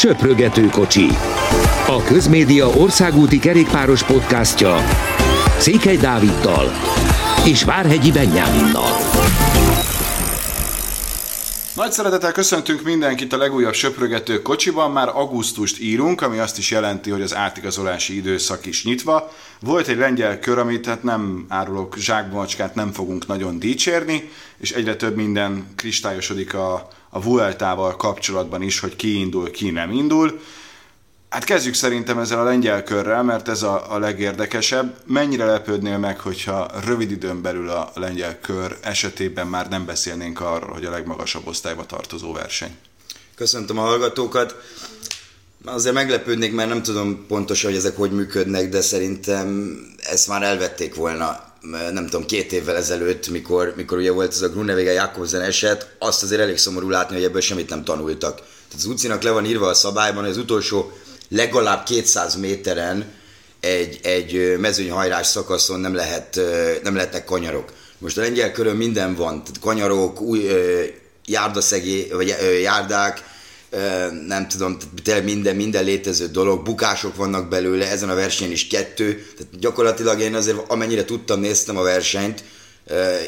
Söprögető kocsi. A Közmédia országúti kerékpáros podcastja Székely Dáviddal és Várhegyi Benyáminnal. Nagy szeretettel köszöntünk mindenkit a legújabb söprögető kocsiban, már augusztust írunk, ami azt is jelenti, hogy az átigazolási időszak is nyitva. Volt egy lengyel kör, amit hát nem árulok zsákbomacskát, nem fogunk nagyon dicsérni, és egyre több minden kristályosodik a, a Vueltával kapcsolatban is, hogy ki indul, ki nem indul. Hát kezdjük szerintem ezzel a lengyel körrel, mert ez a, a legérdekesebb. Mennyire lepődnél meg, hogyha rövid időn belül a lengyel kör esetében már nem beszélnénk arról, hogy a legmagasabb osztályba tartozó verseny? Köszöntöm a hallgatókat. Azért meglepődnék, mert nem tudom pontosan, hogy ezek hogy működnek, de szerintem ezt már elvették volna nem tudom, két évvel ezelőtt, mikor, mikor ugye volt ez a Grunewege Jakobsen eset, azt azért elég szomorú látni, hogy ebből semmit nem tanultak. Tehát az utcinak le van írva a szabályban, hogy az utolsó legalább 200 méteren egy, egy mezőnyhajrás szakaszon nem, lehet, nem lehetnek kanyarok. Most a lengyel körön minden van, tehát kanyarok, új járdaszegé, vagy járdák, nem tudom, tényleg minden, minden létező dolog, bukások vannak belőle, ezen a versenyen is kettő, tehát gyakorlatilag én azért amennyire tudtam, néztem a versenyt,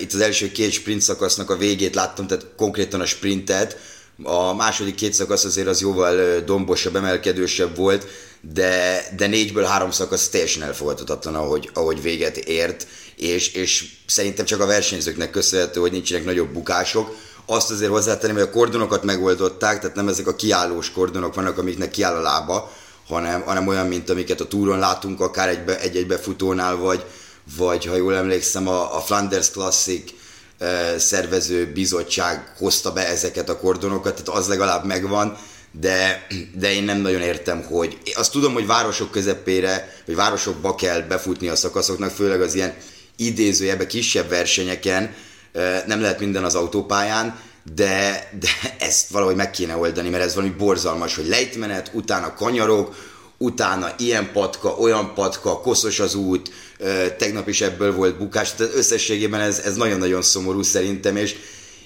itt az első két sprint szakasznak a végét láttam, tehát konkrétan a sprintet, a második két szakasz azért az jóval dombosabb, emelkedősebb volt, de, de négyből három szakasz teljesen elfogadhatatlan, ahogy, ahogy véget ért, és, és szerintem csak a versenyzőknek köszönhető, hogy nincsenek nagyobb bukások. Azt azért hozzátenném, hogy a kordonokat megoldották, tehát nem ezek a kiállós kordonok vannak, amiknek kiáll a lába, hanem, hanem olyan, mint amiket a túron látunk, akár egy, egy-egy befutónál, vagy, vagy ha jól emlékszem, a, a Flanders Classic szervező bizottság hozta be ezeket a kordonokat, tehát az legalább megvan, de, de én nem nagyon értem, hogy azt tudom, hogy városok közepére, vagy városokba kell befutni a szakaszoknak, főleg az ilyen idézőjebe kisebb versenyeken, nem lehet minden az autópályán, de, de ezt valahogy meg kéne oldani, mert ez valami borzalmas, hogy lejtmenet, utána kanyarok, utána ilyen patka, olyan patka, koszos az út, tegnap is ebből volt bukás, tehát összességében ez, ez nagyon-nagyon szomorú szerintem, és,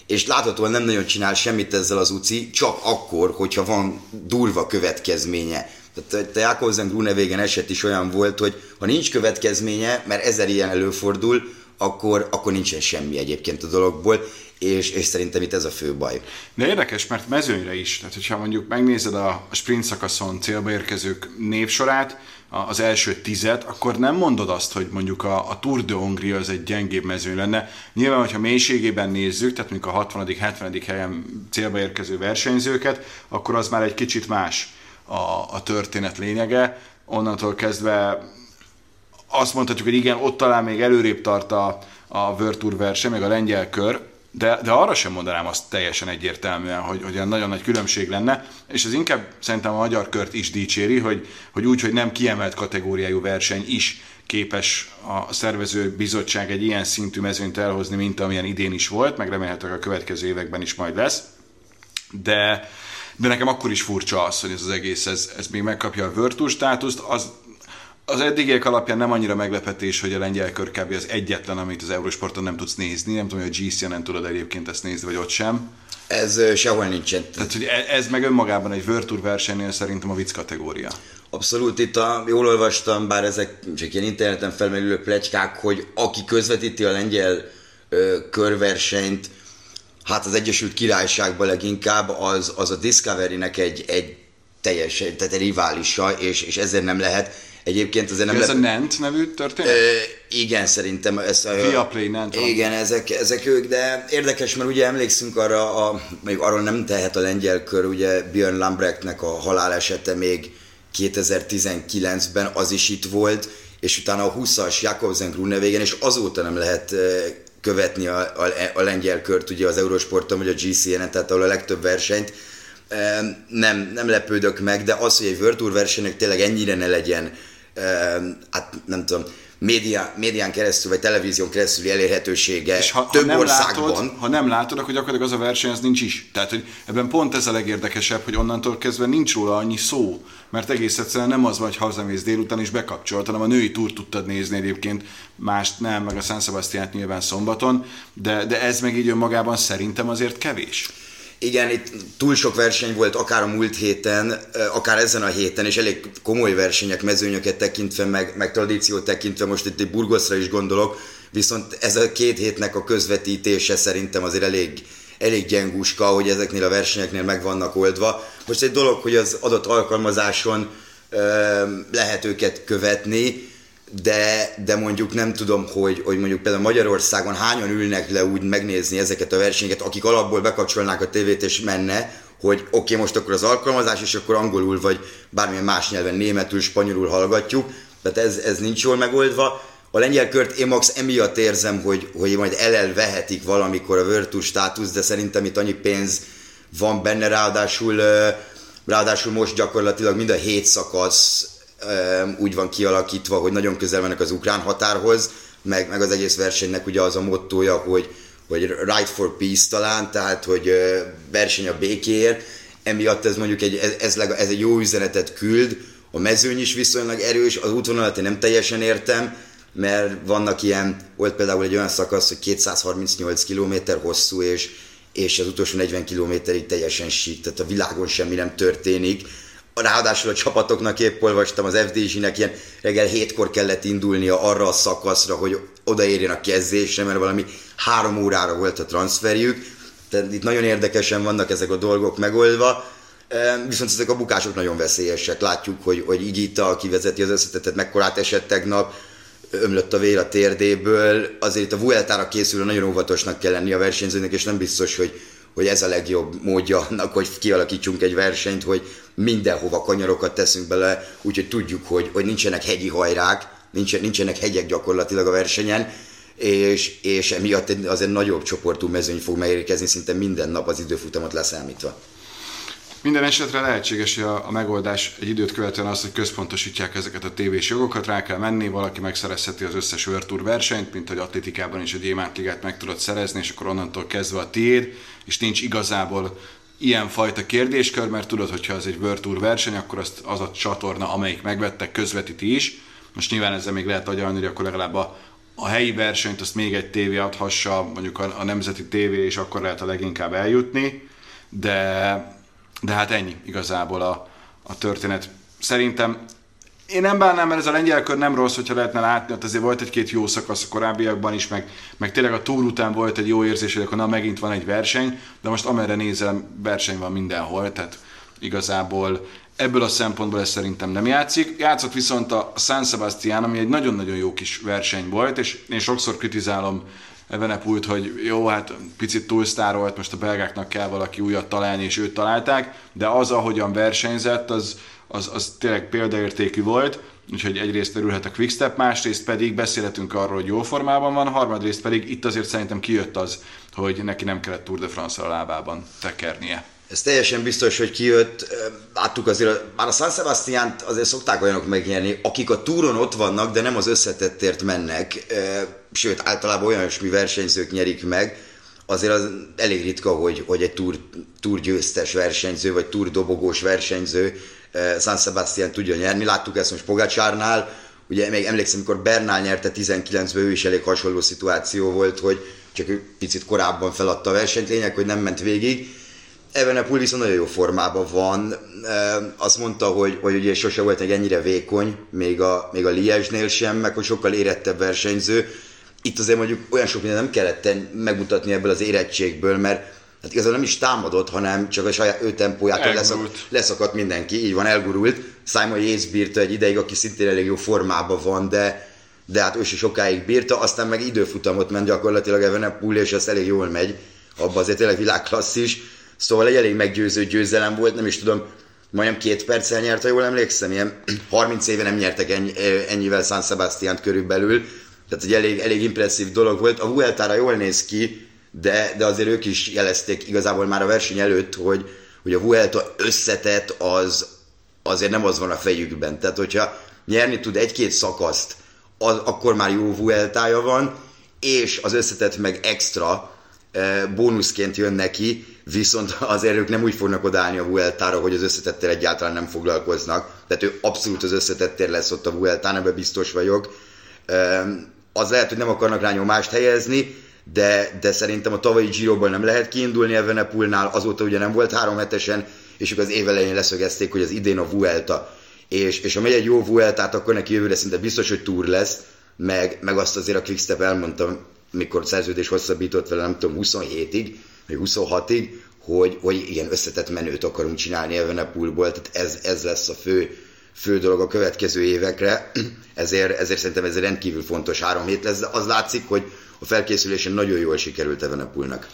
és láthatóan nem nagyon csinál semmit ezzel az UCI, csak akkor, hogyha van durva következménye. Tehát a Jakobsen Grunewagen eset is olyan volt, hogy ha nincs következménye, mert ezer ilyen előfordul, akkor, akkor nincsen semmi egyébként a dologból, és, és szerintem itt ez a fő baj. De érdekes, mert mezőnyre is, tehát hogyha mondjuk megnézed a sprint szakaszon célba érkezők névsorát, az első tizet, akkor nem mondod azt, hogy mondjuk a, a Tour de Hongria az egy gyengébb mezőny lenne. Nyilván, hogyha mélységében nézzük, tehát mondjuk a 60 70 helyen célba érkező versenyzőket, akkor az már egy kicsit más a, a történet lényege. Onnantól kezdve azt mondhatjuk, hogy igen, ott talán még előrébb tart a, a World Tour verseny, meg a lengyel kör, de, de arra sem mondanám azt teljesen egyértelműen, hogy, hogy olyan nagyon nagy különbség lenne, és ez inkább szerintem a magyar kört is dicséri, hogy, hogy úgy, hogy nem kiemelt kategóriájú verseny is képes a szervező bizottság egy ilyen szintű mezőnyt elhozni, mint amilyen idén is volt, meg remélhetőleg a következő években is majd lesz. De, de nekem akkor is furcsa az, hogy ez az egész, ez, ez még megkapja a Virtus státuszt, az az eddigiek alapján nem annyira meglepetés, hogy a lengyel kör kb. az egyetlen, amit az Eurosporton nem tudsz nézni. Nem tudom, hogy a gc nem tudod egyébként ezt nézni, vagy ott sem. Ez sehol nincsen. Tehát, hogy e- ez meg önmagában egy World versenynél szerintem a vicc kategória. Abszolút, itt a, jól olvastam, bár ezek csak ilyen interneten felmerülő plegykák, hogy aki közvetíti a lengyel ö, körversenyt, hát az Egyesült Királyságban leginkább, az, az a Discovery-nek egy, egy teljes, tehát egy riválisa, és, és ezért nem lehet Egyébként azért nem... Ez le... a Nant nevű történet? Ö, igen, szerintem. Ez a, Viaplay van. Igen, ezek, ezek ők, de érdekes, mert ugye emlékszünk arra, a, még arról nem tehet a lengyel kör, ugye Björn Lambrechtnek a halálesete még 2019-ben az is itt volt, és utána a 20-as Jakobsen Grunewagen, és azóta nem lehet követni a, a, a lengyel kört ugye az Eurosporton vagy a GCN-en, tehát ahol a legtöbb versenyt, nem, nem lepődök meg, de az, hogy egy World Tour versenynek tényleg ennyire ne legyen hát nem tudom, média, médián keresztül, vagy televízión keresztül elérhetősége és ha, több ha nem országban. Látod, ha nem látod, akkor gyakorlatilag az a verseny az nincs is. Tehát, hogy ebben pont ez a legérdekesebb, hogy onnantól kezdve nincs róla annyi szó, mert egész egyszerűen nem az vagy hazamész délután is bekapcsolt, hanem a női túr tudtad nézni egyébként, mást nem, meg a San Sebastián nyilván szombaton, de, de ez meg így önmagában szerintem azért kevés. Igen, itt túl sok verseny volt, akár a múlt héten, akár ezen a héten, és elég komoly versenyek, mezőnyöket tekintve, meg, meg tradíciót tekintve, most itt Burgoszra is gondolok, viszont ez a két hétnek a közvetítése szerintem azért elég, elég gyengúska, hogy ezeknél a versenyeknél meg vannak oldva. Most egy dolog, hogy az adott alkalmazáson lehet őket követni, de, de mondjuk nem tudom, hogy, hogy mondjuk például Magyarországon hányan ülnek le úgy megnézni ezeket a versenyeket, akik alapból bekapcsolnák a tévét és menne, hogy oké, okay, most akkor az alkalmazás, és akkor angolul vagy bármilyen más nyelven, németül, spanyolul hallgatjuk, tehát ez, ez nincs jól megoldva. A lengyel kört én max emiatt érzem, hogy, hogy majd elelvehetik valamikor a Tour státusz, de szerintem itt annyi pénz van benne, ráadásul, ráadásul most gyakorlatilag mind a hét szakasz úgy van kialakítva, hogy nagyon közel vannak az ukrán határhoz, meg, meg az egész versenynek ugye az a mottoja, hogy, hogy right for peace talán, tehát hogy verseny a békéért, emiatt ez mondjuk egy, ez, ez, ez egy jó üzenetet küld, a mezőny is viszonylag erős, az útvonalat én nem teljesen értem, mert vannak ilyen, volt például egy olyan szakasz, hogy 238 km hosszú, és, és az utolsó 40 kilométerig teljesen sík, tehát a világon semmi nem történik, Ráadásul a csapatoknak épp olvastam, az FDZ-nek ilyen reggel hétkor kellett indulnia arra a szakaszra, hogy odaérjen a kezdésre, mert valami három órára volt a transferjük. Tehát itt nagyon érdekesen vannak ezek a dolgok megoldva. Viszont ezek a bukások nagyon veszélyesek. Látjuk, hogy, hogy így itt a kivezeti az összetetet, mekkorát esett tegnap, ömlött a vér a térdéből. Azért a Vueltára készülő nagyon óvatosnak kell lenni a versenyzőnek, és nem biztos, hogy, hogy ez a legjobb módja annak, hogy kialakítsunk egy versenyt, hogy mindenhova kanyarokat teszünk bele, úgyhogy tudjuk, hogy, hogy nincsenek hegyi hajrák, nincsen, nincsenek hegyek gyakorlatilag a versenyen, és, és emiatt azért nagyobb csoportú mezőny fog megérkezni szinte minden nap az időfutamot leszámítva. Minden esetre lehetséges, hogy a, a megoldás egy időt követően az, hogy központosítják ezeket a tévés jogokat, rá kell menni, valaki megszerezheti az összes World Tour versenyt, mint hogy atlétikában is a Gyémánt Ligát meg tudod szerezni, és akkor onnantól kezdve a tiéd, és nincs igazából ilyen fajta kérdéskör, mert tudod, hogyha az egy World Tour verseny, akkor azt az a csatorna, amelyik megvette, közvetíti is. Most nyilván ezzel még lehet agyalni, hogy akkor legalább a, a helyi versenyt azt még egy tévé adhassa, mondjuk a, a nemzeti tévé, és akkor lehet a leginkább eljutni, de, de hát ennyi igazából a, a történet. Szerintem én nem bánnám, mert ez a lengyel kör nem rossz, hogyha lehetne látni, ott azért volt egy-két jó szakasz a korábbiakban is, meg, meg tényleg a túl után volt egy jó érzés, hogy akkor na megint van egy verseny, de most amerre nézem, verseny van mindenhol, tehát igazából ebből a szempontból ez szerintem nem játszik. Játszott viszont a San Sebastian, ami egy nagyon-nagyon jó kis verseny volt, és én sokszor kritizálom Evenepult, hogy jó, hát picit túlsztárolt, most a belgáknak kell valaki újat találni, és őt találták, de az, ahogyan versenyzett, az, az, az tényleg példaértékű volt, úgyhogy egyrészt örülhet a Quickstep, másrészt pedig beszélhetünk arról, hogy jó formában van, harmadrészt pedig itt azért szerintem kijött az, hogy neki nem kellett Tour de France a lábában tekernie. Ez teljesen biztos, hogy kijött. Láttuk azért, már a San sebastian azért szokták olyanok megnyerni, akik a túron ott vannak, de nem az összetettért mennek, sőt, általában olyan mi versenyzők nyerik meg, azért az elég ritka, hogy, hogy egy túr, győztes versenyző, vagy túr dobogós versenyző San Sebastian tudja nyerni. Láttuk ezt most Pogacsárnál, ugye még emlékszem, amikor Bernál nyerte 19-ben, ő is elég hasonló szituáció volt, hogy csak ő picit korábban feladta a versenyt, lényeg, hogy nem ment végig. Evenepul viszont nagyon jó formában van. Azt mondta, hogy, hogy ugye sose volt egy ennyire vékony, még a, még a Liège-nél sem, meg hogy sokkal érettebb versenyző. Itt azért mondjuk olyan sok minden nem kellett megmutatni ebből az érettségből, mert hát igazából nem is támadott, hanem csak a saját ő tempójától leszakadt, leszakadt mindenki, így van, elgurult. Simon Yates bírta egy ideig, aki szintén elég jó formában van, de, de hát ő is sokáig bírta, aztán meg időfutamot ment gyakorlatilag Evenepoel, és az elég jól megy, abban azért tényleg világklasszis. Szóval egy elég meggyőző győzelem volt, nem is tudom, majdnem két perccel nyert, ha jól emlékszem, ilyen 30 éve nem nyertek ennyi, ennyivel San Sebastian körülbelül, tehát egy elég, elég impresszív dolog volt. A Vueltára jól néz ki, de, de azért ők is jelezték igazából már a verseny előtt, hogy, hogy a Vuelta összetett az azért nem az van a fejükben. Tehát, hogyha nyerni tud egy-két szakaszt, az, akkor már jó Vueltája van, és az összetett meg extra e, bónuszként jön neki, viszont azért ők nem úgy fognak odállni a Vueltára, hogy az összetettel egyáltalán nem foglalkoznak. Tehát ő abszolút az összetettér lesz ott a Vueltán, ebben biztos vagyok. Az lehet, hogy nem akarnak rá nyomást helyezni, de, de szerintem a tavalyi giro nem lehet kiindulni Evenepoolnál, azóta ugye nem volt három hetesen, és ők az év elején leszögezték, hogy az idén a Vuelta, és, és ha megy egy jó Vueltát, akkor neki jövőre szinte biztos, hogy túr lesz, meg, meg azt azért a Quickstep elmondtam, mikor szerződés hosszabbított vele, nem tudom, 27-ig, vagy 26-ig, hogy, hogy igen, összetett menőt akarunk csinálni Evenepoolból, tehát ez, ez lesz a fő, fő dolog a következő évekre, ezért, ezért szerintem ez rendkívül fontos három hét lesz, de az látszik, hogy a felkészülésen nagyon jól sikerült Evenepoolnak.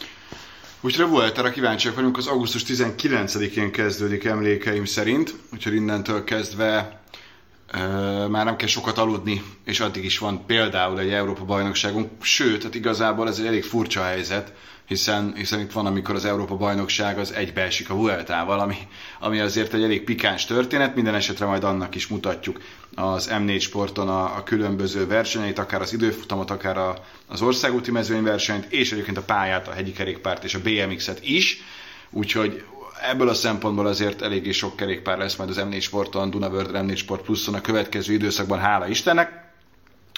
Most Revueltára kíváncsiak vagyunk, az augusztus 19-én kezdődik emlékeim szerint, úgyhogy innentől kezdve már nem kell sokat aludni, és addig is van például egy Európa bajnokságunk, sőt, hát igazából ez egy elég furcsa helyzet, hiszen, hiszen itt van, amikor az Európa bajnokság az egybeesik a Vueltával, ami, ami azért egy elég pikáns történet, minden esetre majd annak is mutatjuk az M4 sporton a, a különböző versenyeit, akár az időfutamot, akár a, az országúti mezőnyversenyt, és egyébként a pályát, a hegyi kerékpárt és a BMX-et is, úgyhogy ebből a szempontból azért eléggé sok kerékpár lesz majd az M4 sporton, Dunaworld M4 Sport Pluszon a következő időszakban, hála Istennek.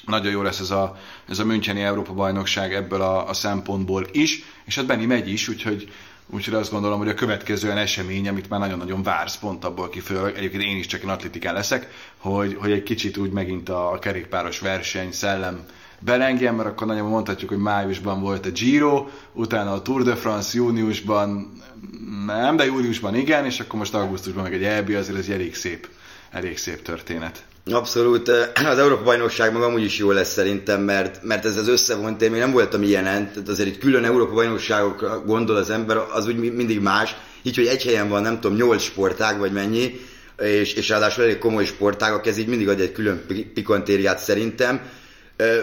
Nagyon jó lesz ez a, ez a Müncheni Európa bajnokság ebből a, a szempontból is, és hát Benni megy is, úgyhogy Úgyhogy azt gondolom, hogy a következő esemény, amit már nagyon-nagyon vársz, pont abból kifolyólag, egyébként én is csak én atlétikán leszek, hogy, hogy egy kicsit úgy megint a, kerékpáros verseny, szellem belengjen, mert akkor nagyon mondhatjuk, hogy májusban volt a Giro, utána a Tour de France júniusban, nem, de júliusban igen, és akkor most augusztusban meg egy EB, azért ez elég szép, elég szép történet. Abszolút. Az Európa bajnokság maga amúgy is jó lesz szerintem, mert, mert ez az összevont, én még nem voltam ilyenen, tehát azért itt külön Európa bajnokságokra gondol az ember, az úgy mindig más. Így, hogy egy helyen van, nem tudom, nyolc sportág vagy mennyi, és, és ráadásul elég komoly sportágak, ez így mindig ad egy külön pikantériát szerintem.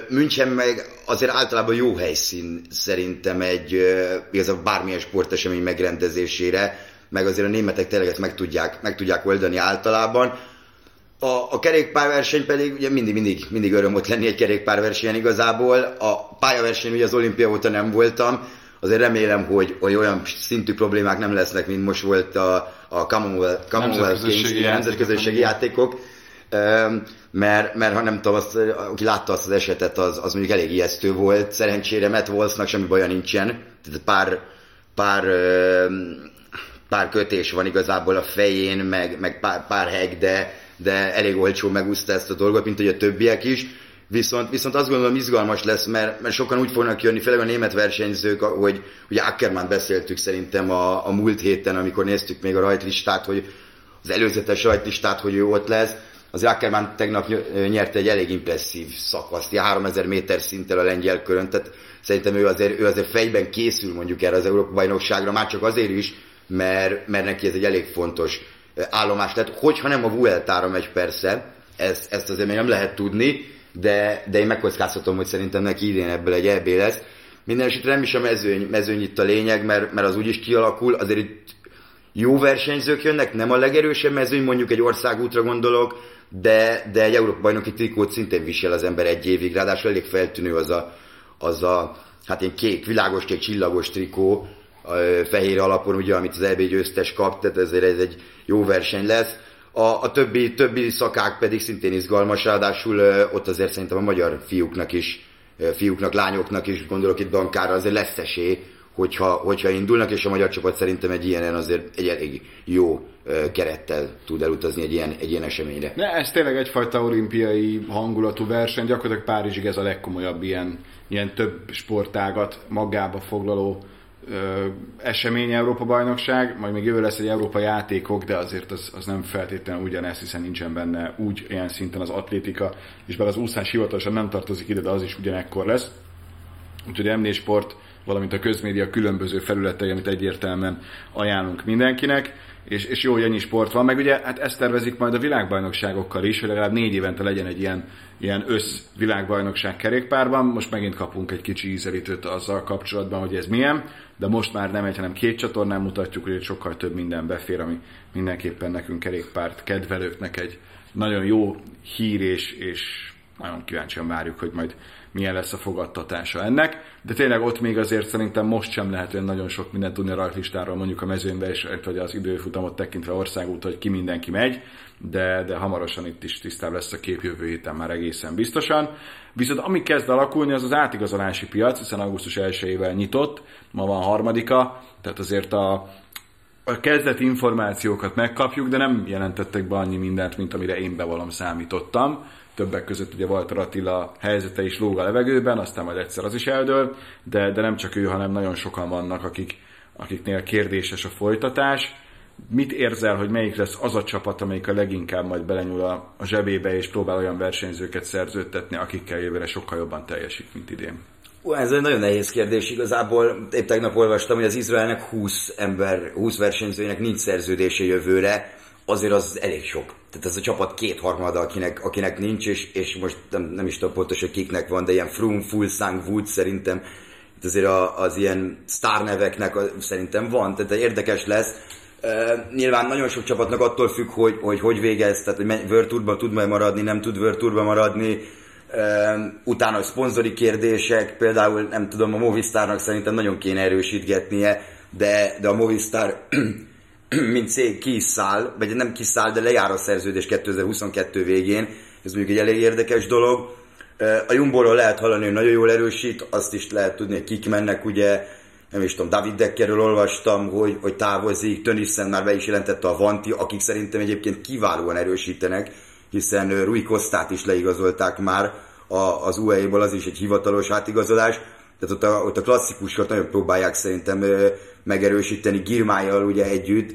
München meg azért általában jó helyszín szerintem egy igazából bármilyen sportesemény megrendezésére, meg azért a németek tényleg ezt meg tudják, meg tudják oldani általában a, a kerékpárverseny pedig ugye mindig, mindig, mindig öröm ott lenni egy kerékpárversenyen igazából. A pályaverseny ugye az olimpia óta nem voltam, azért remélem, hogy, hogy olyan szintű problémák nem lesznek, mint most volt a, a Commonwealth, Commonwealth Games, nemzetközösségi játékok. Mert, mert ha nem tudom, azt, aki látta azt az esetet, az, az mondjuk elég ijesztő volt. Szerencsére Matt Wolfsnak semmi baja nincsen. Tehát pár, pár, pár kötés van igazából a fején, meg, meg pár, pár heg, de, de elég olcsó megúszta ezt a dolgot, mint hogy a többiek is. Viszont, viszont azt gondolom izgalmas lesz, mert, mert sokan úgy fognak jönni, főleg a német versenyzők, hogy ugye Ackermann beszéltük szerintem a, a múlt héten, amikor néztük még a rajtlistát, hogy az előzetes rajtlistát, hogy ő ott lesz. Az Ackermann tegnap nyerte egy elég impresszív szakaszt, 3000 méter szinttel a lengyel körön, tehát szerintem ő azért, ő azért fejben készül mondjuk erre az Európa bajnokságra, már csak azért is, mert, mert neki ez egy elég fontos állomás lett, hogyha nem a Vueltára megy persze, ezt, ezt azért még nem lehet tudni, de, de én megkockáztatom, hogy szerintem neki idén ebből egy EB lesz. Minden esetre nem is a mezőny, mezőny itt a lényeg, mert, mert az úgyis kialakul, azért itt jó versenyzők jönnek, nem a legerősebb mezőny, mondjuk egy országútra gondolok, de, de egy Európa bajnoki trikót szintén visel az ember egy évig, ráadásul elég feltűnő az a, az a hát ilyen kék, világos kék csillagos trikó, fehér alapon, ugye, amit az EB győztes kap, tehát ezért ez egy jó verseny lesz. A, a többi, többi szakák pedig szintén izgalmas, ráadásul ott azért szerintem a magyar fiúknak is, fiúknak, lányoknak is, gondolok itt bankára, azért lesz esély, hogyha, hogyha indulnak, és a magyar csapat szerintem egy ilyenen azért egy elég jó kerettel tud elutazni egy ilyen, egy ilyen eseményre. Ne, ez tényleg egyfajta olimpiai hangulatú verseny, gyakorlatilag Párizsig ez a legkomolyabb ilyen, ilyen több sportágat magába foglaló esemény Európa bajnokság, majd még jövő lesz egy Európa játékok, de azért az, az nem feltétlenül ugyanez, hiszen nincsen benne úgy ilyen szinten az atlétika, és bár az úszás hivatalosan nem tartozik ide, de az is ugyanekkor lesz. Úgyhogy M4 Sport, valamint a közmédia különböző felületei, amit egyértelműen ajánlunk mindenkinek és, és jó, hogy ennyi sport van, meg ugye hát ezt tervezik majd a világbajnokságokkal is, hogy legalább négy évente legyen egy ilyen, ilyen össz világbajnokság kerékpárban. Most megint kapunk egy kicsi ízelítőt azzal kapcsolatban, hogy ez milyen, de most már nem egy, hanem két csatornán mutatjuk, hogy sokkal több minden befér, ami mindenképpen nekünk kerékpárt kedvelőknek egy nagyon jó hír és, és nagyon kíváncsian várjuk, hogy majd milyen lesz a fogadtatása ennek, de tényleg ott még azért szerintem most sem lehet olyan nagyon sok mindent tudni a rajtlistáról, mondjuk a mezőnybe és vagy az időfutamot tekintve országút, hogy ki mindenki megy, de, de hamarosan itt is tisztább lesz a kép jövő héten már egészen biztosan. Viszont ami kezd alakulni, az az átigazolási piac, hiszen augusztus 1-ével nyitott, ma van harmadika, tehát azért a, a kezdeti információkat megkapjuk, de nem jelentettek be annyi mindent, mint amire én bevallom számítottam többek között ugye Walter Attila helyzete is lóg a levegőben, aztán majd egyszer az is eldől, de, de nem csak ő, hanem nagyon sokan vannak, akik, akiknél kérdéses a folytatás. Mit érzel, hogy melyik lesz az a csapat, amelyik a leginkább majd belenyúl a, a zsebébe, és próbál olyan versenyzőket szerződtetni, akikkel jövőre sokkal jobban teljesít, mint idén? Ez egy nagyon nehéz kérdés igazából. Épp tegnap olvastam, hogy az Izraelnek 20 ember, 20 versenyzőjének nincs szerződése jövőre, azért az elég sok. Tehát ez a csapat kétharmada, akinek, akinek nincs, és, és most nem, nem is tudom pontosan kiknek van, de ilyen Froome, Fulsang, Wood szerintem itt azért a, az ilyen sztárneveknek a, szerintem van, tehát érdekes lesz. Uh, nyilván nagyon sok csapatnak attól függ, hogy hogy, hogy végez, tehát hogy World tud majd maradni, nem tud World maradni, uh, utána a szponzori kérdések, például nem tudom, a Movistarnak szerintem nagyon kéne erősítgetnie, de, de a Movistar mint cég kiszáll, vagy nem kiszáll, de lejár a szerződés 2022 végén. Ez mondjuk egy elég érdekes dolog. A Jumbo-ról lehet hallani, hogy nagyon jól erősít, azt is lehet tudni, hogy kik mennek, ugye, nem is tudom, David Deckerről olvastam, hogy, hogy távozik, Tönnissen már be is jelentette a Vanti, akik szerintem egyébként kiválóan erősítenek, hiszen Rui Kostát is leigazolták már az UAE-ból, az is egy hivatalos átigazolás, tehát ott a, ott a klasszikusot nagyon próbálják szerintem megerősíteni Girmájjal ugye együtt,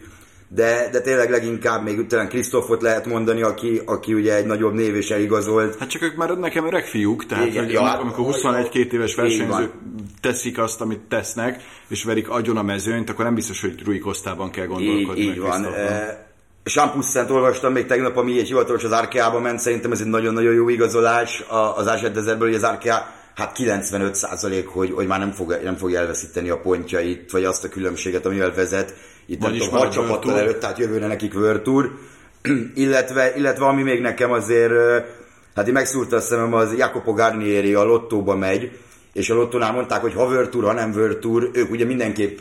de, de tényleg leginkább még talán Krisztofot lehet mondani, aki, aki ugye egy nagyobb név és eligazolt. Hát csak ők már nekem öreg fiúk, tehát Igen, ja, amikor 21-2 éves versenyzők teszik azt, amit tesznek, és verik agyon a mezőnyt, akkor nem biztos, hogy Rui Kostában kell gondolkodni. Így, így van. E, Sampusszent olvastam még tegnap, ami egy hivatalos az Arkeába ment, szerintem ez egy nagyon-nagyon jó igazolás az Ázsárdezerből, hogy az Arkea hát 95 százalék, hogy, hogy már nem, fog, nem fogja elveszíteni a pontjait, vagy azt a különbséget, amivel vezet. Itt nem tudom, hat csapattal előtt, tehát jövőre nekik World illetve, illetve ami még nekem azért, hát én megszúrta a szemem, az Jacopo Garnieri a lottóba megy, és a lottónál mondták, hogy ha World Tour, ha nem World Tour, ők ugye mindenképp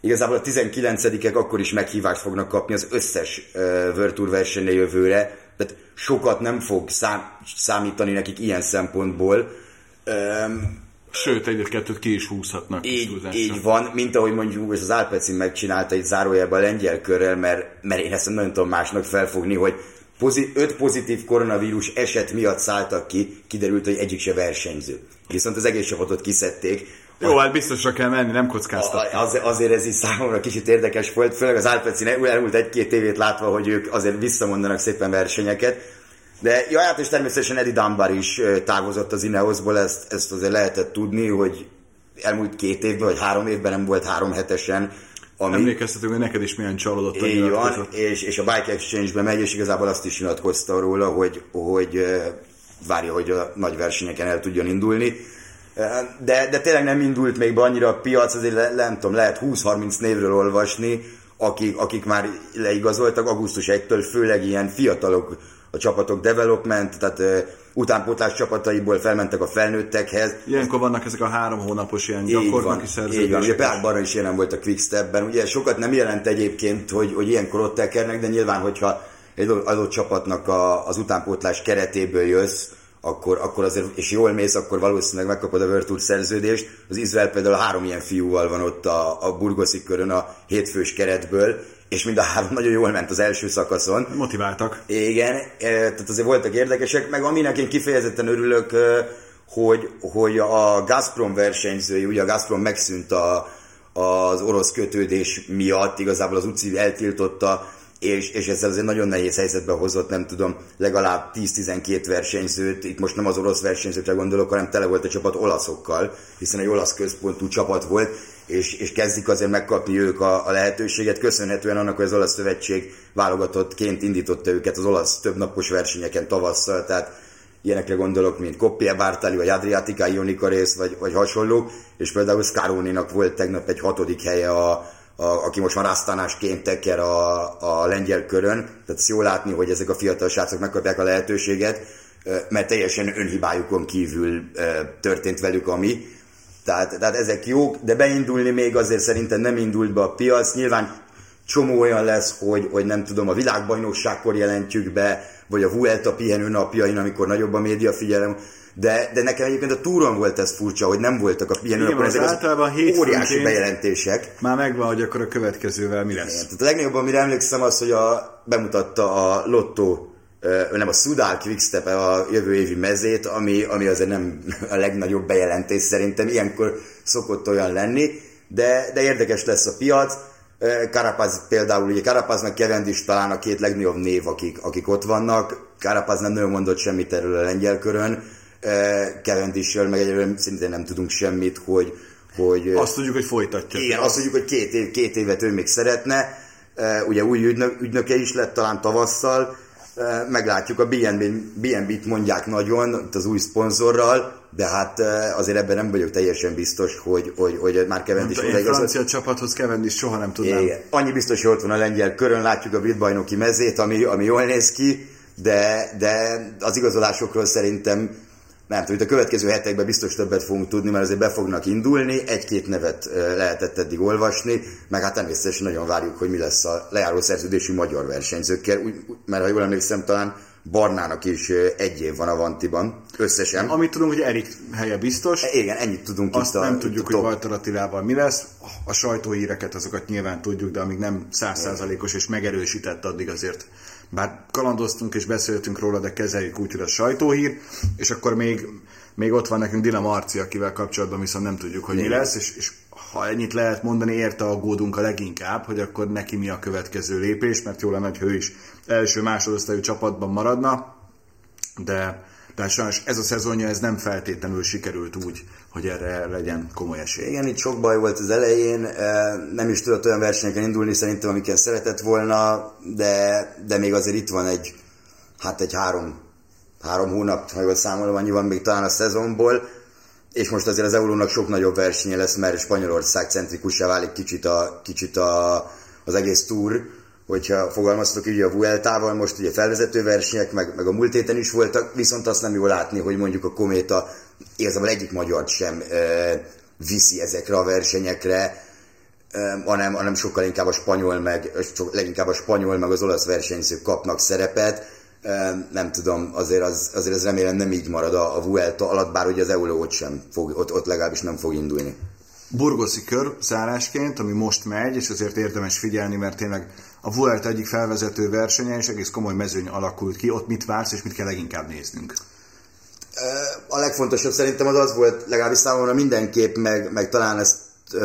igazából a 19-ek akkor is meghívást fognak kapni az összes uh, World Tour versenyre jövőre, tehát sokat nem fog szám, számítani nekik ilyen szempontból, Um, Sőt, egyet-kettőt ki is húzhatnak. Így, így van, mint ahogy mondjuk az Alpecin megcsinálta egy zárójelben a lengyel körrel, mert, mert én ezt nem tudom másnak felfogni, hogy pozit, öt pozitív koronavírus eset miatt szálltak ki, kiderült, hogy egyik se versenyző. Viszont az egész csapatot kiszedték. Jó, hát biztosra kell menni, nem kockáztat. Az, azért ez is számomra kicsit érdekes volt, főleg az Alpecin elmúlt egy-két évét látva, hogy ők azért visszamondanak szépen versenyeket de ja, hát és természetesen Eddie Dunbar is távozott az Ineosból, ezt, ezt azért lehetett tudni, hogy elmúlt két évben, vagy három évben nem volt három hetesen, ami... Emlékeztetünk, hogy neked is milyen csalódott a Így van, és, és a Bike Exchange-be megy, és igazából azt is nyilatkozta róla, hogy, hogy várja, hogy a nagy versenyeken el tudjon indulni. De, de tényleg nem indult még be annyira a piac, azért le, nem tudom, lehet 20-30 névről olvasni, akik, akik már leigazoltak augusztus 1-től, főleg ilyen fiatalok a csapatok development, tehát utánpótlás csapataiból felmentek a felnőttekhez. Ilyenkor vannak ezek a három hónapos ilyen gyakornoki szerződések. Így van, ugye is jelen volt a Quickstepben, ugye sokat nem jelent egyébként, hogy, hogy ilyenkor ott tekernek, de nyilván, hogyha egy adott csapatnak a, az utánpótlás keretéből jössz, akkor, akkor azért, és jól mész, akkor valószínűleg megkapod a World Tour szerződést. Az Izrael például három ilyen fiúval van ott a, a Burgoszi körön a hétfős keretből, és mind a három nagyon jól ment az első szakaszon. Motiváltak. Igen, e, tehát azért voltak érdekesek, meg aminek én kifejezetten örülök, e, hogy, hogy a Gazprom versenyzői, ugye a Gazprom megszűnt a, az orosz kötődés miatt, igazából az UCI eltiltotta, és, és ezzel azért nagyon nehéz helyzetbe hozott, nem tudom, legalább 10-12 versenyzőt, itt most nem az orosz versenyzőkre gondolok, hanem tele volt a csapat olaszokkal, hiszen egy olasz központú csapat volt, és, és kezdik azért megkapni ők a, a lehetőséget, köszönhetően annak, hogy az olasz szövetség válogatottként indította őket az olasz többnapos versenyeken tavasszal, tehát ilyenekre gondolok, mint Koppie Bartali, vagy Adriatica Ionica rész, vagy, vagy hasonló, és például Scaroni-nak volt tegnap egy hatodik helye, a, a, aki most már asztánásként teker a, a lengyel körön, tehát jól látni, hogy ezek a fiatal srácok megkapják a lehetőséget. mert teljesen önhibájukon kívül történt velük ami. Tehát, tehát ezek jók, de beindulni még azért szerintem nem indult be a piac. Nyilván csomó olyan lesz, hogy, hogy nem tudom, a világbajnokságkor jelentjük be, vagy a Vuelta pihenő napjain, amikor nagyobb a média figyelem, de, de nekem egyébként a túron volt ez furcsa, hogy nem voltak a pihenő napon, ezek általában az óriási bejelentések. Már megvan, hogy akkor a következővel mi lesz. Igen, tehát a legnagyobb, amire emlékszem az, hogy a, bemutatta a Lotto nem a Sudal Quickstep a jövő évi mezét, ami, ami azért nem a legnagyobb bejelentés szerintem, ilyenkor szokott olyan lenni, de, de érdekes lesz a piac. Karapaz például, ugye Karapaznak Cavendish talán a két legnagyobb név, akik, akik ott vannak. Karapaz nem nagyon mondott semmit erről a lengyel körön, cavendish meg egyébként szintén nem tudunk semmit, hogy, hogy... Azt tudjuk, hogy folytatja. Igen, azt tudjuk, hogy két, év, két évet ő még szeretne. Ugye új ügynök, ügynöke is lett talán tavasszal, meglátjuk, a BNB-t mondják nagyon, az új szponzorral, de hát azért ebben nem vagyok teljesen biztos, hogy, hogy, hogy már Cavendish oda igazol. francia csapathoz Cavendish soha nem tudnám. Igen. Annyi biztos, hogy ott van a lengyel körön, látjuk a brit bajnoki mezét, ami, ami jól néz ki, de, de az igazolásokról szerintem nem tudom, itt a következő hetekben biztos többet fogunk tudni, mert azért be fognak indulni, egy-két nevet lehetett eddig olvasni, meg hát természetesen nagyon várjuk, hogy mi lesz a lejáró szerződésű magyar versenyzőkkel, mert ha jól emlékszem, talán Barnának is egy év van a Vantiban, összesen. Amit tudunk, hogy Erik helye biztos. E, igen, ennyit tudunk Azt itt a, nem tudjuk, hogy Walter Attilával mi lesz. A sajtóhíreket azokat nyilván tudjuk, de amíg nem százszázalékos és megerősített, addig azért bár kalandoztunk és beszéltünk róla, de kezeljük úgy, hogy a sajtóhír, és akkor még, még ott van nekünk Dina Marci, akivel kapcsolatban viszont nem tudjuk, hogy mi lesz, és, és ha ennyit lehet mondani, érte aggódunk a leginkább, hogy akkor neki mi a következő lépés, mert jól lenne, hogy ő is első másodosztályú csapatban maradna, de, de sajnos ez a szezonja ez nem feltétlenül sikerült úgy, hogy erre legyen komoly esély. Igen, itt sok baj volt az elején, nem is tudott olyan versenyeken indulni szerintem, amiket szeretett volna, de, de még azért itt van egy, hát egy három, három hónap, ha jól számolom, annyi van még talán a szezonból, és most azért az Eurónak sok nagyobb versenye lesz, mert Spanyolország centrikussá válik kicsit, a, kicsit a, az egész túr, hogyha fogalmaztok így a Vueltával, most ugye felvezető versenyek, meg, meg a múlt héten is voltak, viszont azt nem jó látni, hogy mondjuk a Kométa igazából egyik magyar sem e, viszi ezekre a versenyekre, e, hanem, hanem sokkal inkább a spanyol, meg, leginkább a spanyol, meg az olasz versenyzők kapnak szerepet. E, nem tudom, azért az, azért az remélem nem így marad a, a Vuelta alatt, bár ugye az Euló ott sem fog, ott, ott legalábbis nem fog indulni. Burgoszi kör zárásként, ami most megy, és azért érdemes figyelni, mert tényleg a Vuelta egyik felvezető versenye, és egész komoly mezőny alakult ki. Ott mit vársz, és mit kell leginkább néznünk? A legfontosabb szerintem az az volt, legalábbis számomra mindenképp, meg, meg talán ezt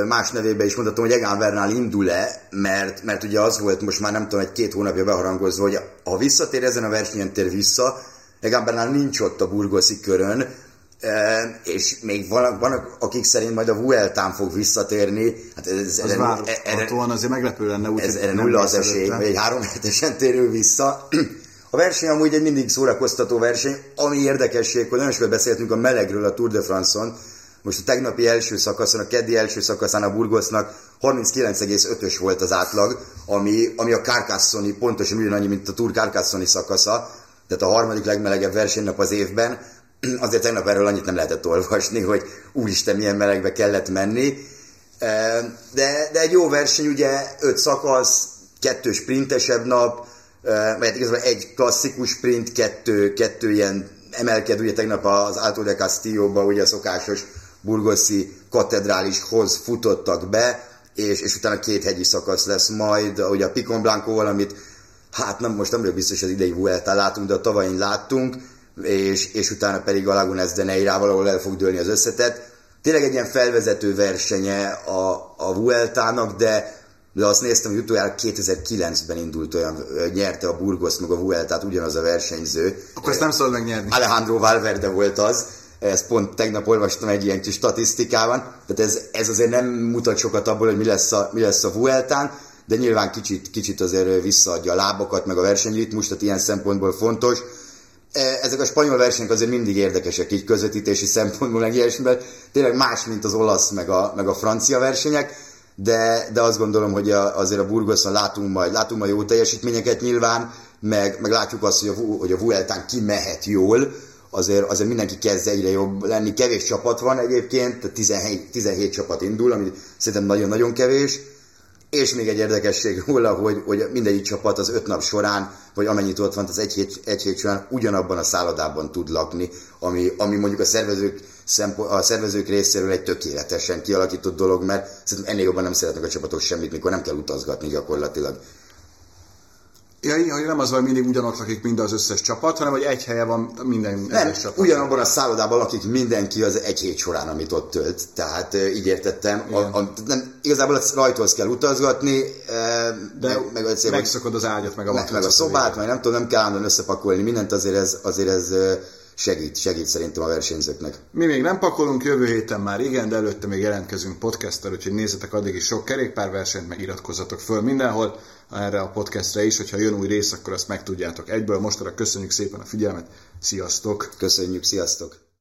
más nevében is mondhatom, hogy Egán Bernál indul-e, mert, mert ugye az volt most már nem tudom, egy két hónapja beharangozva, hogy ha visszatér ezen a versenyen tér vissza, Egán Bernál nincs ott a burgoszi körön, és még vannak, vannak, akik szerint majd a Vueltán fog visszatérni. Hát ez, az erre, erre, azért meglepő lenne. Úgy, ez, erre nulla az esély, hogy egy három hetesen térő vissza. A verseny amúgy egy mindig szórakoztató verseny, ami érdekesség, hogy nagyon sokat beszéltünk a melegről a Tour de France-on, most a tegnapi első szakaszon, a keddi első szakaszán a Burgosnak 39,5-ös volt az átlag, ami, ami a Carcassoni pontosan ugyanannyi, mint a Tour Carcassoni szakasza, tehát a harmadik legmelegebb versenynap az évben, azért tegnap erről annyit nem lehetett olvasni, hogy úristen milyen melegbe kellett menni. De, de egy jó verseny, ugye öt szakasz, kettő sprintesebb nap, mert igazából egy klasszikus sprint, kettő, kettő ilyen emelkedő, ugye tegnap az Alto de Castillo-ba ugye a szokásos burgoszi katedrálishoz futottak be, és, és utána két hegyi szakasz lesz majd, ugye a Picon Blanco valamit, hát nem, most nem vagyok biztos, hogy az idei Vuelta látunk, de a tavalyin láttunk, és, és utána pedig a Lagunes de Neirával, ahol el fog dőlni az összetett. Tényleg egy ilyen felvezető versenye a, a Vueltának, de, de azt néztem, hogy utoljára 2009-ben indult olyan, nyerte a Burgos meg a Vueltát ugyanaz a versenyző. Akkor ezt nem szabad megnyerni. Alejandro Valverde volt az, ezt pont tegnap olvastam egy ilyen kis statisztikában, tehát ez, ez azért nem mutat sokat abból, hogy mi lesz a, mi lesz a Vueltán, de nyilván kicsit, kicsit azért visszaadja a lábakat, meg a versenyritmus, tehát ilyen szempontból fontos. E, ezek a spanyol versenyek azért mindig érdekesek így közvetítési szempontból, meg ilyesmiben. Tényleg más, mint az olasz, meg a, meg a francia versenyek, de, de azt gondolom, hogy a, azért a Burgoson látunk majd, látunk majd jó teljesítményeket nyilván, meg, meg látjuk azt, hogy a, hogy a Vueltán ki mehet jól, azért, azért mindenki kezd egyre jobb lenni. Kevés csapat van egyébként, 17, 17 csapat indul, ami szerintem nagyon-nagyon kevés. És még egy érdekesség róla, hogy, hogy mindegyik csapat az öt nap során, vagy amennyit ott van az egy hét, egy hét során, ugyanabban a szállodában tud lakni, ami, ami mondjuk a szervezők, szempont, a szervezők részéről egy tökéletesen kialakított dolog, mert szerintem ennél jobban nem szeretnek a csapatok semmit, mikor nem kell utazgatni gyakorlatilag. Ja, hogy nem az van, mindig ugyanott lakik mind az összes csapat, hanem hogy egy helye van minden nem, egyes csapat. ugyanabban a szállodában lakik mindenki az egy hét során, amit ott tölt. Tehát így értettem. A, a, nem, igazából rajthoz kell utazgatni, De meg, meg azért, megszokod az ágyat, meg a meg, meg a szobát, meg nem tudom, nem kell állandóan összepakolni mindent, azért ez, azért ez segít, segít szerintem a versenyzőknek. Mi még nem pakolunk, jövő héten már igen, de előtte még jelentkezünk podcasttel, úgyhogy nézzetek addig is sok kerékpárversenyt, meg iratkozzatok föl mindenhol erre a podcastre is, hogyha jön új rész, akkor azt megtudjátok egyből. Mostanra köszönjük szépen a figyelmet, sziasztok! Köszönjük, sziasztok!